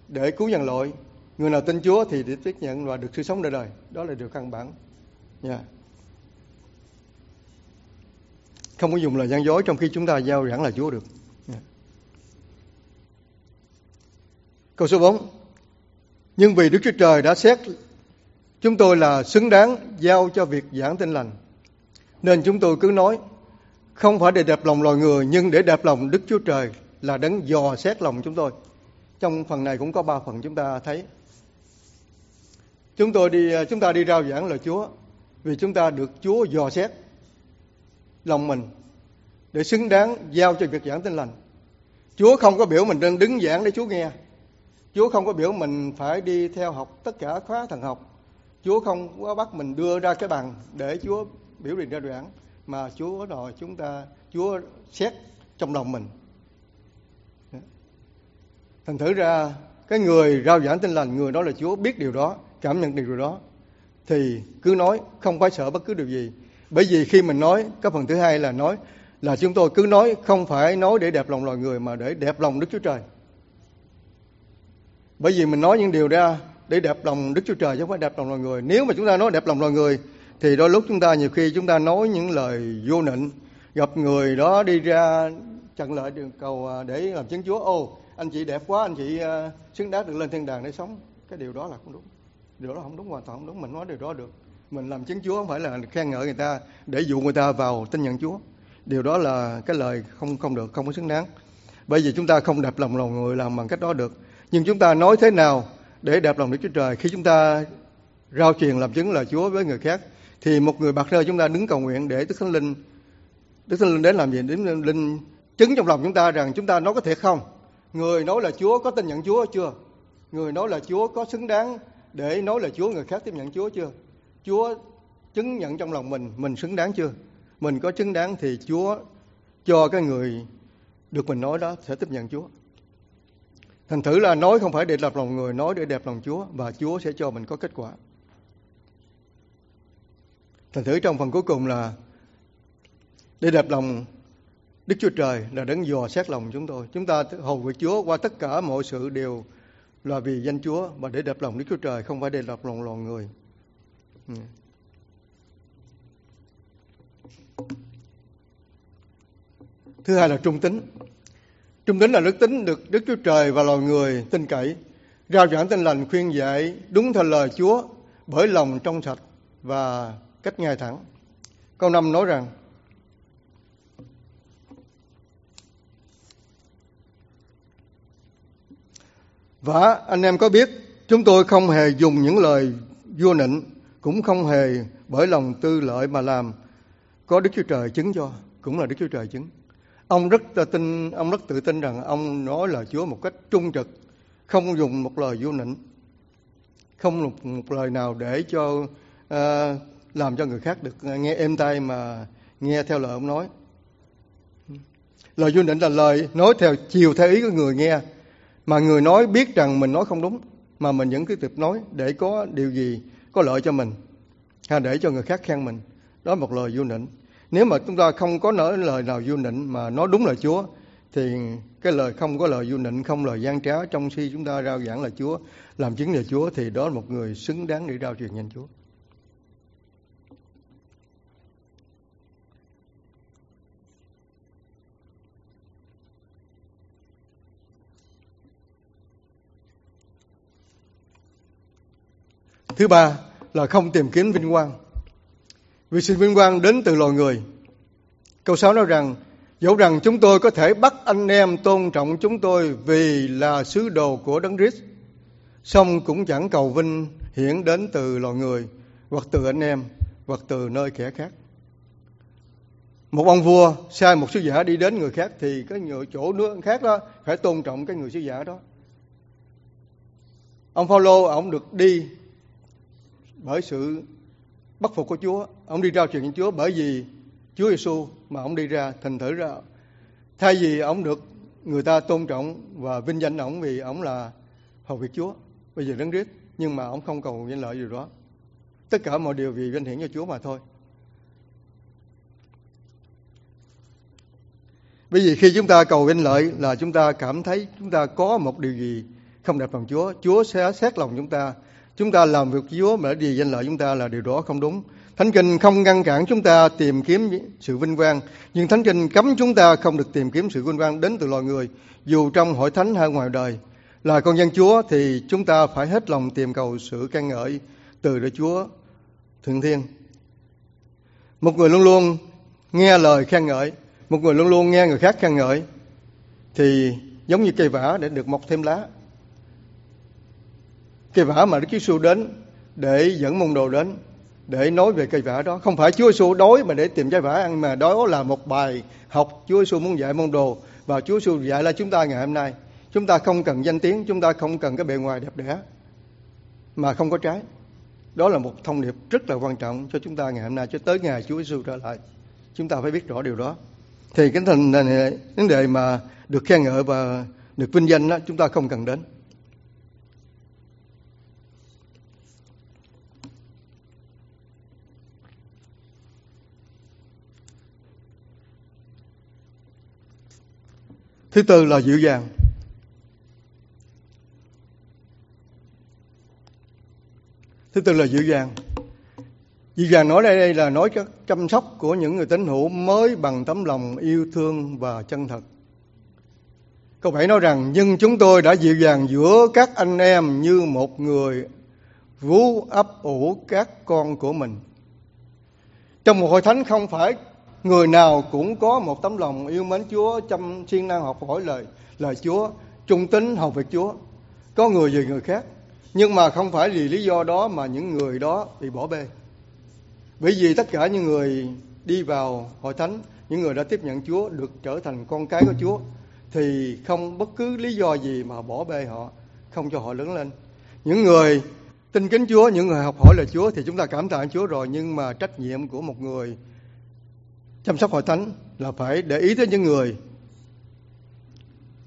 để cứu nhân loại. Người nào tin Chúa thì được tiếp nhận và được sự sống đời đời. Đó là điều căn bản. Yeah. Không có dùng lời gian dối trong khi chúng ta giao giảng là Chúa được. Yeah. Dạ. Câu số 4. Nhưng vì Đức Chúa Trời đã xét chúng tôi là xứng đáng giao cho việc giảng tin lành. Nên chúng tôi cứ nói, không phải để đẹp lòng loài người, nhưng để đẹp lòng Đức Chúa Trời là đấng dò xét lòng chúng tôi. Trong phần này cũng có ba phần chúng ta thấy. Chúng tôi đi, chúng ta đi rao giảng lời Chúa, vì chúng ta được Chúa dò xét lòng mình để xứng đáng giao cho việc giảng tin lành. Chúa không có biểu mình đang đứng giảng để Chúa nghe. Chúa không có biểu mình phải đi theo học tất cả khóa thần học. Chúa không có bắt mình đưa ra cái bằng để Chúa biểu định ra đoạn, mà Chúa đòi chúng ta, Chúa xét trong lòng mình. Thành thử ra, cái người rao giảng tin lành, người đó là Chúa biết điều đó, cảm nhận điều đó, thì cứ nói, không phải sợ bất cứ điều gì. Bởi vì khi mình nói cái phần thứ hai là nói là chúng tôi cứ nói, không phải nói để đẹp lòng loài người mà để đẹp lòng Đức Chúa Trời bởi vì mình nói những điều ra để đẹp lòng Đức Chúa Trời chứ không phải đẹp lòng loài người. Nếu mà chúng ta nói đẹp lòng loài người, thì đôi lúc chúng ta nhiều khi chúng ta nói những lời vô nịnh. Gặp người đó đi ra chặn lại đường cầu à, để làm chứng Chúa. Ô anh chị đẹp quá, anh chị à, xứng đáng được lên thiên đàng để sống. Cái điều đó là không đúng. Điều đó không đúng, hoàn toàn không đúng. Mình nói điều đó được. Mình làm chứng Chúa không phải là khen ngợi người ta để dụ người ta vào tin nhận Chúa. Điều đó là cái lời không không được, không có xứng đáng. Bởi vì chúng ta không đẹp lòng lòng người làm bằng cách đó được nhưng chúng ta nói thế nào để đẹp lòng Đức Chúa Trời khi chúng ta rao truyền làm chứng là Chúa với người khác, thì một người bạc nơi chúng ta đứng cầu nguyện để Đức Thánh Linh, Đức Thánh Linh đến làm gì? Đến linh chứng trong lòng chúng ta rằng chúng ta nói có thể không? Người nói là Chúa có tin nhận Chúa chưa? Người nói là Chúa có xứng đáng để nói là Chúa, người khác tiếp nhận Chúa chưa? Chúa chứng nhận trong lòng mình mình xứng đáng chưa? Mình có xứng đáng thì Chúa cho cái người được mình nói đó sẽ tiếp nhận Chúa. Thành thử là nói không phải để đẹp lòng người, nói để đẹp lòng Chúa và Chúa sẽ cho mình có kết quả. Thành thử trong phần cuối cùng là để đẹp lòng Đức Chúa Trời là đấng dò xét lòng chúng tôi. Chúng ta hầu việc Chúa qua tất cả mọi sự đều là vì danh Chúa và để đẹp lòng Đức Chúa Trời không phải để đẹp lòng lòng người. Ừ. Thứ hai là trung tính. Trung tính là đức tính được Đức Chúa Trời và loài người tin cậy, rao giảng tin lành khuyên dạy đúng theo lời Chúa bởi lòng trong sạch và cách ngay thẳng. Câu năm nói rằng Và anh em có biết chúng tôi không hề dùng những lời vua nịnh cũng không hề bởi lòng tư lợi mà làm. Có Đức Chúa Trời chứng cho cũng là Đức Chúa Trời chứng ông rất tin ông rất tự tin rằng ông nói lời Chúa một cách trung trực không dùng một lời vô nịnh không một, một lời nào để cho uh, làm cho người khác được nghe êm tai mà nghe theo lời ông nói. Lời vô nịnh là lời nói theo chiều theo ý của người nghe mà người nói biết rằng mình nói không đúng mà mình vẫn cứ tiếp nói để có điều gì có lợi cho mình hay để cho người khác khen mình. Đó là một lời vô nịnh nếu mà chúng ta không có nói lời nào du nịnh mà nói đúng lời Chúa thì cái lời không có lời du nịnh, không lời gian trá trong khi chúng ta rao giảng lời Chúa, làm chứng lời Chúa thì đó là một người xứng đáng để rao truyền nhân Chúa. Thứ ba là không tìm kiếm vinh quang. Vì sự vinh quang đến từ loài người. Câu 6 nói rằng, dẫu rằng chúng tôi có thể bắt anh em tôn trọng chúng tôi vì là sứ đồ của Đấng Christ, song cũng chẳng cầu vinh hiển đến từ loài người, hoặc từ anh em, hoặc từ nơi kẻ khác. Một ông vua sai một sứ giả đi đến người khác thì cái người chỗ nước khác đó phải tôn trọng cái người sứ giả đó. Ông Phaolô ông được đi bởi sự bắt phục của Chúa. Ông đi rao truyền với Chúa bởi vì Chúa Giêsu mà ông đi ra thành thử ra. Thay vì ông được người ta tôn trọng và vinh danh ông vì ông là hầu việc Chúa, bây giờ đấng Christ, nhưng mà ông không cầu danh lợi gì đó. Tất cả mọi điều vì vinh hiển cho Chúa mà thôi. Bởi vì khi chúng ta cầu vinh lợi là chúng ta cảm thấy chúng ta có một điều gì không đẹp lòng Chúa. Chúa sẽ xét lòng chúng ta chúng ta làm việc Chúa mà vì danh lợi chúng ta là điều đó không đúng Thánh Kinh không ngăn cản chúng ta tìm kiếm sự vinh quang, nhưng Thánh Kinh cấm chúng ta không được tìm kiếm sự vinh quang đến từ loài người, dù trong hội thánh hay ngoài đời. Là con dân Chúa thì chúng ta phải hết lòng tìm cầu sự khen ngợi từ Đức Chúa Thượng Thiên. Một người luôn luôn nghe lời khen ngợi, một người luôn luôn nghe người khác khen ngợi, thì giống như cây vả để được mọc thêm lá. Cây vả mà Đức Chúa Giêsu đến để dẫn môn đồ đến, để nói về cây vả đó. Không phải Chúa Giêsu đói mà để tìm trái vả ăn, mà đó là một bài học Chúa Giêsu muốn dạy môn đồ. Và Chúa Giêsu dạy là chúng ta ngày hôm nay. Chúng ta không cần danh tiếng, chúng ta không cần cái bề ngoài đẹp đẽ, mà không có trái. Đó là một thông điệp rất là quan trọng cho chúng ta ngày hôm nay, cho tới ngày Chúa Giêsu trở lại. Chúng ta phải biết rõ điều đó. Thì cái thành này vấn đề mà được khen ngợi và được vinh danh đó, chúng ta không cần đến. Thứ tư là dịu dàng. Thứ tư là dịu dàng. Dịu dàng nói đây, đây là nói chăm sóc của những người tín hữu mới bằng tấm lòng yêu thương và chân thật. Câu phải nói rằng, nhưng chúng tôi đã dịu dàng giữa các anh em như một người vú ấp ủ các con của mình. Trong một hội thánh không phải người nào cũng có một tấm lòng yêu mến Chúa chăm siêng năng học hỏi lời lời Chúa trung tín học việc Chúa có người về người khác Nhưng mà không phải vì lý do đó mà những người đó bị bỏ bê. Bởi vì tất cả những người đi vào hội thánh, những người đã tiếp nhận Chúa được trở thành con cái của Chúa thì không bất cứ lý do gì mà bỏ bê họ, không cho họ lớn lên. Những người tin kính Chúa, những người học hỏi lời Chúa thì chúng ta cảm tạ Chúa rồi nhưng mà trách nhiệm của một người chăm sóc hội thánh là phải để ý tới những người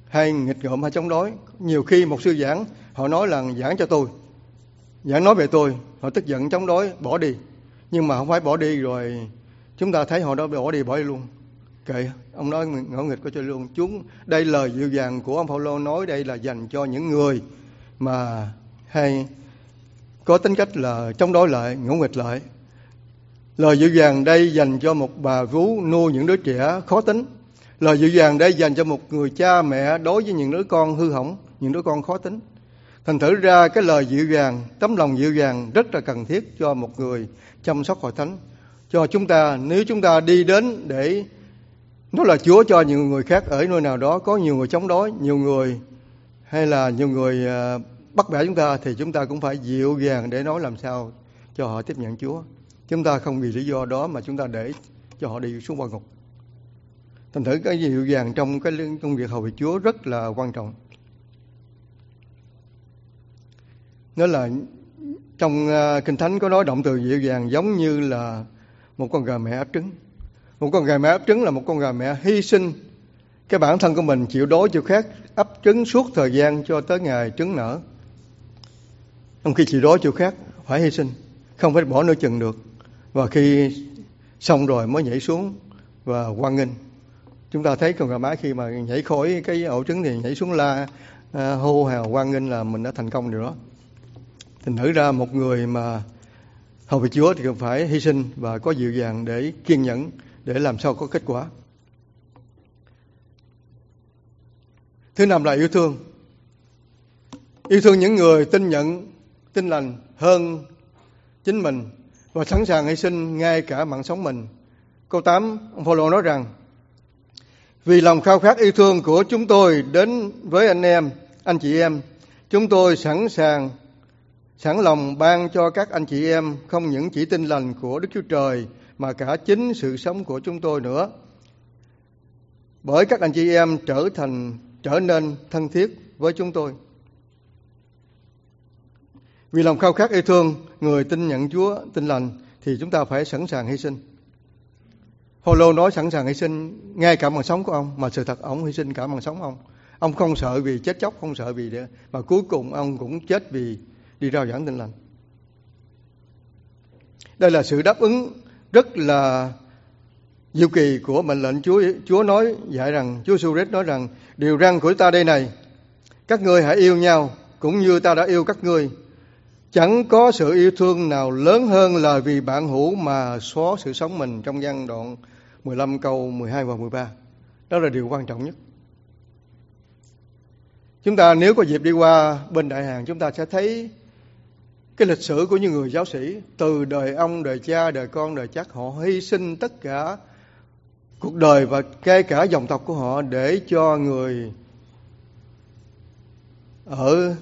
hay nghịch ngợm hay chống đối. Nhiều khi một sư giảng họ nói là giảng cho tôi, giảng nói về tôi, họ tức giận chống đối, bỏ đi. Nhưng mà không phải bỏ đi rồi chúng ta thấy họ đó bỏ đi bỏ đi luôn. Kệ, ông nói ngẫu nghịch có cho luôn. Chúng đây lời dịu dàng của ông Phaolô nói đây là dành cho những người mà hay có tính cách là chống đối lại, ngẫu nghịch lại. Lời dịu dàng đây dành cho một bà vú nuôi những đứa trẻ khó tính. Lời dịu dàng đây dành cho một người cha mẹ đối với những đứa con hư hỏng, những đứa con khó tính. Thành thử ra cái lời dịu dàng, tấm lòng dịu dàng rất là cần thiết cho một người chăm sóc hội thánh. Cho chúng ta, nếu chúng ta đi đến để nó là Chúa cho nhiều người khác ở nơi nào đó có nhiều người chống đối, nhiều người hay là nhiều người à, bắt bẻ chúng ta thì chúng ta cũng phải dịu dàng để nói làm sao cho họ tiếp nhận Chúa. Chúng ta không vì lý do đó mà chúng ta để cho họ đi xuống qua ngục. Thành thử cái dịu dàng trong cái công việc hầu vị Chúa rất là quan trọng. Nó là trong à, Kinh Thánh có nói động từ dịu dàng giống như là một con gà mẹ ấp trứng. Một con gà mẹ ấp trứng là một con gà mẹ hy sinh cái bản thân của mình chịu đói chịu khát ấp trứng suốt thời gian cho tới ngày trứng nở. Trong khi chịu đói chịu khát phải hy sinh, không phải bỏ nửa chừng được. Và khi xong rồi mới nhảy xuống và quan nghênh. Chúng ta thấy con gà mái khi mà nhảy khỏi cái ổ trứng thì nhảy xuống la à, hô hào quan nghênh là mình đã thành công điều đó. thì thử ra một người mà hầu việc Chúa thì cần phải hy sinh và có dịu dàng để kiên nhẫn để làm sao có kết quả. Thứ năm là yêu thương. Yêu thương những người tin nhận, tin lành hơn chính mình và sẵn sàng hy sinh ngay cả mạng sống mình. Câu 8, ông Phaolô nói rằng vì lòng khao khát yêu thương của chúng tôi đến với anh em, anh chị em, chúng tôi sẵn sàng sẵn lòng ban cho các anh chị em không những chỉ tin lành của Đức Chúa Trời mà cả chính sự sống của chúng tôi nữa. Bởi các anh chị em trở thành trở nên thân thiết với chúng tôi. Vì lòng khao khát yêu thương người tin nhận Chúa, tin lành thì chúng ta phải sẵn sàng hy sinh. Phaolô nói sẵn sàng hy sinh ngay cả mạng sống của ông mà sự thật ông hy sinh cả mạng sống ông. Ông không sợ vì chết chóc, không sợ vì để mà cuối cùng ông cũng chết vì đi rao giảng tin lành. Đây là sự đáp ứng rất là diệu kỳ của mệnh lệnh Chúa Chúa nói dạy rằng Chúa Jesus nói rằng điều răn của ta đây này các ngươi hãy yêu nhau cũng như ta đã yêu các ngươi chẳng có sự yêu thương nào lớn hơn là vì bạn hữu mà xóa sự sống mình trong gian đoạn 15 câu 12 và 13 đó là điều quan trọng nhất. Chúng ta nếu có dịp đi qua bên đại hàng, chúng ta sẽ thấy cái lịch sử của những người giáo sĩ, từ đời ông, đời cha, đời con, đời chắc, họ hy sinh tất cả cuộc đời và kể cả dòng tộc của họ để cho người ở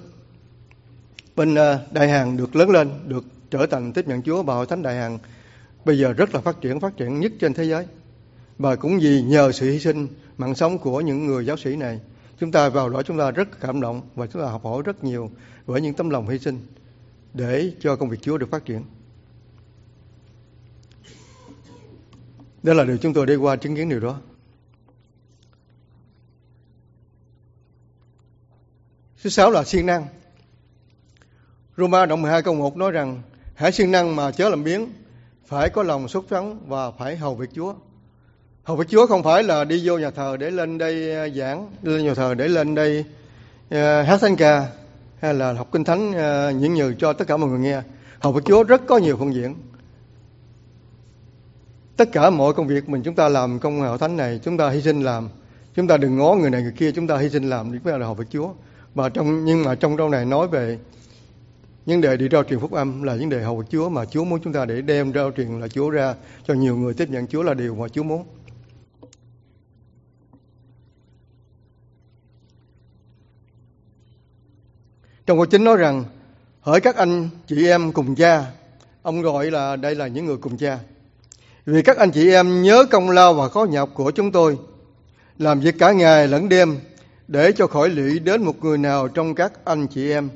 bên ờ, Đại Hàn được lớn lên, được trở thành tiếp nhận Chúa và hội thánh Đại Hàn bây giờ rất là phát triển, phát triển nhất trên thế giới. Và cũng vì nhờ sự hy sinh mạng sống của những người giáo sĩ này, chúng ta vào đó chúng ta rất cảm động và chúng ta học hỏi rất nhiều với những tấm lòng hy sinh để cho công việc Chúa được phát triển. Đó là điều chúng tôi đi qua chứng kiến điều đó. Thứ sáu là siêng năng. Roma động 12 câu 1 nói rằng hãy siêng năng mà chớ làm biếng, phải có lòng sốt sắng và phải hầu việc Chúa. Hầu việc Chúa không phải là đi vô nhà thờ để lên đây à, giảng, giảng, lên nhà thờ để lên đây uh, hát thánh ca hay là học kinh thánh à, uh, những nhừ cho tất cả mọi người nghe. Hầu việc Chúa rất có nhiều phương diện tất cả mọi công việc mình chúng ta làm công hội thánh này chúng ta hy sinh làm chúng ta đừng ngó người này người kia chúng ta hy sinh làm để là hầu việc Chúa và trong nhưng mà trong câu này nói về vấn đề đi rao truyền phúc âm là vấn đề hầu Chúa mà Chúa muốn chúng ta để đem rao truyền là Chúa ra cho nhiều người tiếp nhận Chúa là điều mà Chúa muốn. Trong câu chính nói rằng, hỡi các anh chị em cùng cha. Ông gọi là đây là những người cùng cha. Vì các anh chị em nhớ công lao và khó nhọc của chúng tôi, làm việc cả ngày lẫn đêm để cho khỏi lụy đến một người nào trong các anh chị em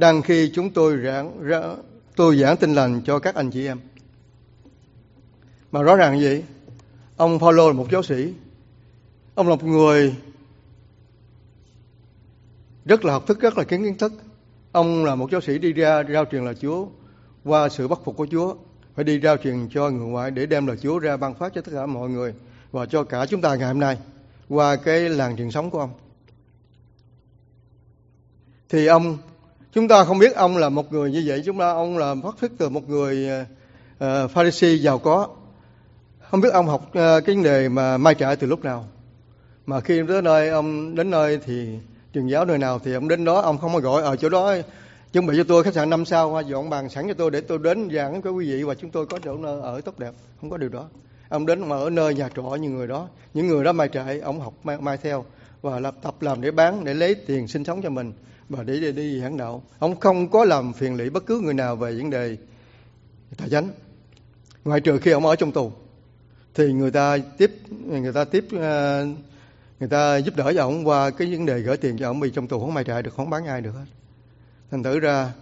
đang khi chúng tôi giảng rỡ, tôi giảng tin lành cho các anh chị em. Mà rõ ràng gì? Ông Paulo là một giáo sĩ. Ông là một người rất là học thức, rất là kiến kiến thức. Ông là một giáo sĩ đi ra rao truyền là Chúa, qua sự bắt phục của Chúa, phải đi rao truyền cho người ngoại để đem lời Chúa ra ban phát cho tất cả mọi người và cho cả chúng ta ngày hôm nay, qua cái làng truyền sống của ông. Thì ông chúng ta không biết ông là một người như vậy. Chúng ta ông là phát xuất từ một người uh, Pharisee giàu có. Không biết ông học uh, cái vấn đề mà mai trại từ lúc nào. Mà khi đến nơi ông đến nơi thì truyền giáo nơi nào thì ông đến đó ông không có gọi. Ở chỗ đó chuẩn bị cho tôi khách sạn năm sao dọn bàn sẵn cho tôi để tôi đến giảng với quý vị và chúng tôi có chỗ nơi ở tốt đẹp. Không có điều đó. Ông đến mà ở nơi nhà trọ như người đó. Những người đó mai trại ông học mai, mai theo và lập tập làm để bán để lấy tiền sinh sống cho mình và để đi, đi giảng đạo. Ông không có làm phiền lụy bất cứ người nào về vấn đề tài chánh. Ngoại trừ khi ông ở trong tù thì người ta tiếp người ta tiếp ờ, người ta giúp đỡ cho ông qua cái vấn đề gửi tiền cho ông vì trong tù không mai trại được không bán ai được hết. Thành thử ra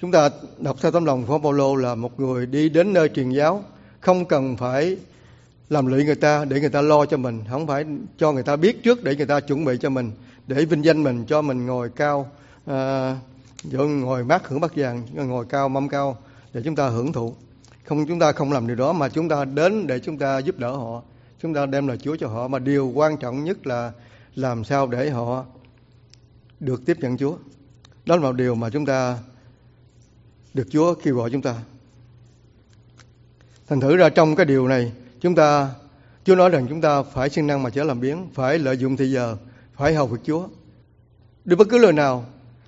chúng ta đọc theo tấm lòng của Paulo là một người đi đến nơi truyền giáo không cần phải làm lụy người ta để người ta lo cho mình không phải cho người ta biết trước để người ta chuẩn bị cho mình để vinh danh mình cho mình ngồi cao à, ngồi mát hưởng bát vàng ngồi cao mâm cao để chúng ta hưởng thụ. Không chúng ta không làm điều đó mà chúng ta đến để chúng ta giúp đỡ họ. Chúng ta đem lời Chúa cho họ mà điều quan trọng nhất là làm sao để họ được tiếp nhận Chúa. Đó là một điều mà chúng ta được Chúa kêu gọi chúng ta. Thành thử ra trong cái điều này chúng ta Chúa nói rằng chúng ta phải siêng năng mà trở làm biến phải lợi dụng thời giờ phải hầu việc Chúa. Được bất cứ lời nào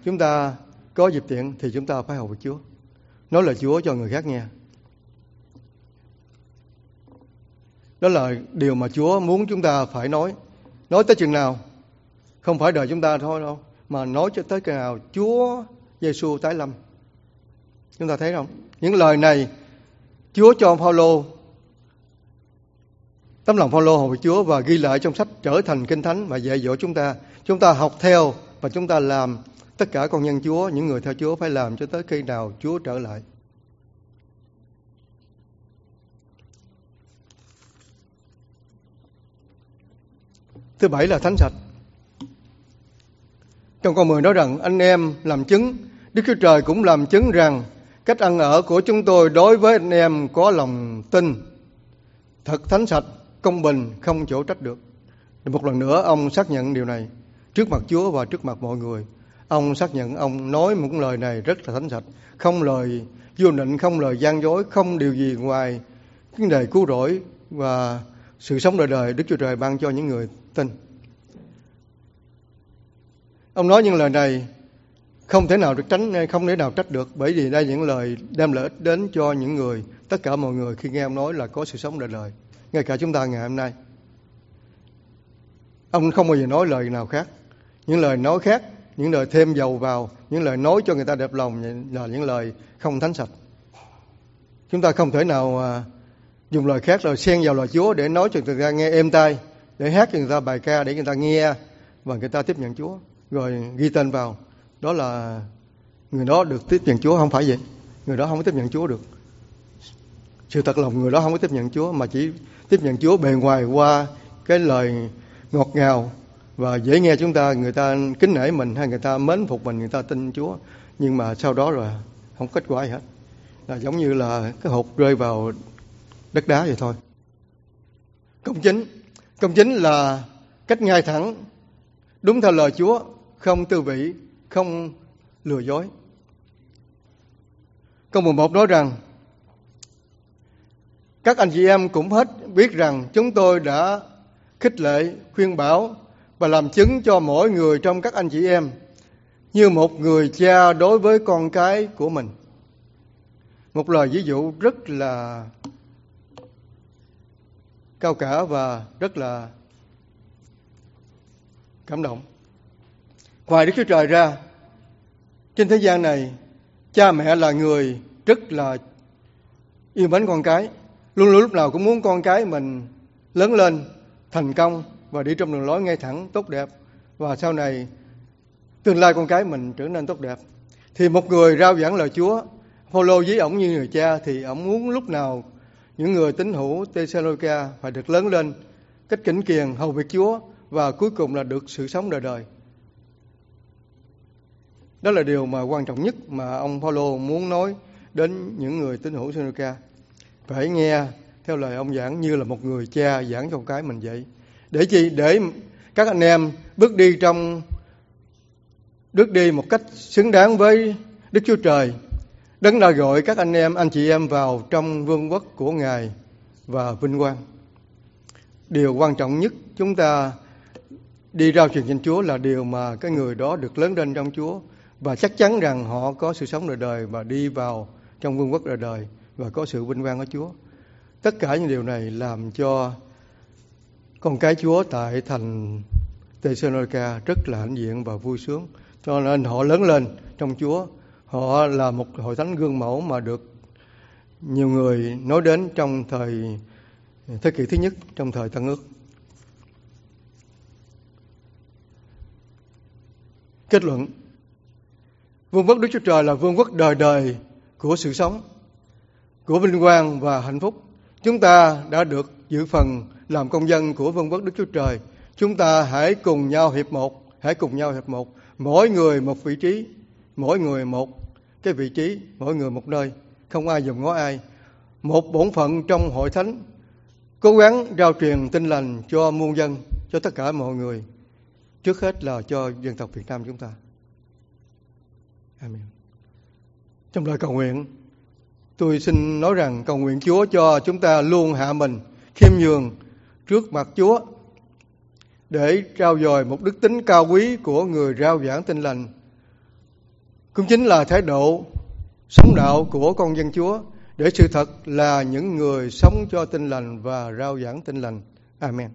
chúng ta có dịp tiện thì chúng ta phải hầu Chúa. Nói lời Chúa cho người khác nghe. Đó là điều mà Chúa muốn chúng ta phải nói. Nói tới chừng nào, không phải đợi chúng ta thôi đâu, mà nói cho tới chừng nào Chúa Giêsu tái lâm. Chúng ta thấy không? Những lời này, Chúa cho Phaolô, tấm lòng Phaolô hầu Chúa và ghi lại trong sách trở thành kinh thánh và dạy dỗ chúng ta. Chúng ta học theo và chúng ta làm tất cả con nhân Chúa những người theo Chúa phải làm cho tới khi nào Chúa trở lại Thứ bảy là thánh sạch. Trong câu 10 nói rằng anh em làm chứng, Đức Chúa Trời cũng làm chứng rằng cách ăn ở của chúng tôi đối với anh em có lòng tin, thật thánh sạch, công bình, không chỗ trách được. Một lần nữa ông xác nhận điều này trước mặt Chúa và trước mặt mọi người. Ông xác nhận ông nói một lời này rất là thánh sạch, không lời vô định, không lời gian dối, không điều gì ngoài vấn đề cứu rỗi và sự sống đời đời Đức Chúa Trời ban cho những người tin. Ông nói những lời này không thể nào được tránh, không thể nào trách được bởi vì đây những lời đem lợi ích đến cho những người, tất cả mọi người khi nghe ông nói là có sự sống đời đời. Ngay cả chúng ta ngày hôm nay. Ông không bao giờ nói lời nào khác. Những lời nói khác, những lời thêm dầu vào, những lời nói cho người ta đẹp lòng là những lời không thánh sạch. Chúng ta không thể nào à, dùng lời khác rồi xen vào lời Chúa để nói cho người ta nghe êm tai, để hát cho người ta bài ca để người ta nghe và người ta tiếp nhận Chúa, rồi ghi tên vào. Đó là người đó được tiếp nhận Chúa không phải vậy. Người đó không có tiếp nhận Chúa được. Sự thật lòng người đó không có tiếp nhận Chúa mà chỉ tiếp nhận Chúa bề ngoài qua cái lời ngọt ngào và dễ nghe chúng ta, người ta kính nể mình hay người ta mến phục mình, người ta tin Chúa. Nhưng mà sau đó rồi không kết quả gì hết. Là giống như là cái hột rơi vào đất đá vậy thôi. Công chính. Công chính là cách ngay thẳng. Đúng theo lời Chúa, không tư vị, không lừa dối. Câu 11 nói rằng, các anh chị em cũng hết biết rằng chúng tôi đã khích lệ, khuyên bảo và làm chứng cho mỗi người trong các anh chị em như một người cha đối với con cái của mình một lời ví dụ rất là cao cả và rất là cảm động. Ngoài Đức Chúa Trời ra, trên thế gian này cha mẹ là người rất là yêu mến con cái luôn luôn lúc nào cũng muốn con cái mình lớn lên thành công và đi trong đường lối ngay thẳng, tốt đẹp và sau này, tương lai con cái mình trở nên tốt đẹp thì một người rao giảng lời Chúa follow với ổng như người cha, thì ổng muốn lúc nào những người tín hữu Tesalonica phải được lớn lên, cách kính kiền, hầu việc Chúa và cuối cùng là được sự sống đời đời. Đó là điều mà quan trọng nhất mà ông Paulo muốn nói đến những người tín hữu Thessalonica. Phải nghe theo lời ông giảng như là một người cha giảng cho con cái mình vậy. Để chi? Để các anh em bước đi trong bước đi một cách xứng đáng với Đức Chúa Trời. Đấng đã gọi các anh em, anh chị em vào trong vương quốc của Ngài và vinh quang. Điều quan trọng nhất chúng ta đi rao truyền danh Chúa là điều mà cái người đó được lớn lên trong Chúa và chắc chắn rằng họ có sự sống đời đời và đi vào trong vương quốc đời đời và có sự vinh quang ở Chúa. Tất cả những điều này làm cho con cái Chúa tại thành Thessalonica rất là hãnh diện và vui sướng. Cho nên họ lớn lên trong Chúa. Họ là một hội thánh gương mẫu mà được nhiều người nói đến trong thời thế kỷ thứ nhất trong thời Tân ước. Kết luận Vương quốc Đức Chúa Trời là vương quốc đời đời của sự sống, của vinh quang và hạnh phúc. Chúng ta đã được giữ phần làm công dân của vương quốc Đức Chúa Trời. Chúng ta hãy cùng nhau hiệp một, hãy cùng nhau hiệp một. Mỗi người một vị trí, mỗi người một cái vị trí, mỗi người một nơi, không ai dùng ngó ai. Một bổn phận trong hội thánh cố gắng rao truyền tin lành cho muôn dân, cho tất cả mọi người. Trước hết là cho dân tộc Việt Nam chúng ta. Amen. Trong lời cầu nguyện, tôi xin nói rằng cầu nguyện Chúa cho chúng ta luôn hạ mình, khiêm nhường trước mặt Chúa để trao dồi một đức tính cao quý của người rao giảng tin lành. Cũng chính là thái độ, sống đạo của con dân Chúa để sự thật là những người sống cho tin lành và rao giảng tin lành. Amen.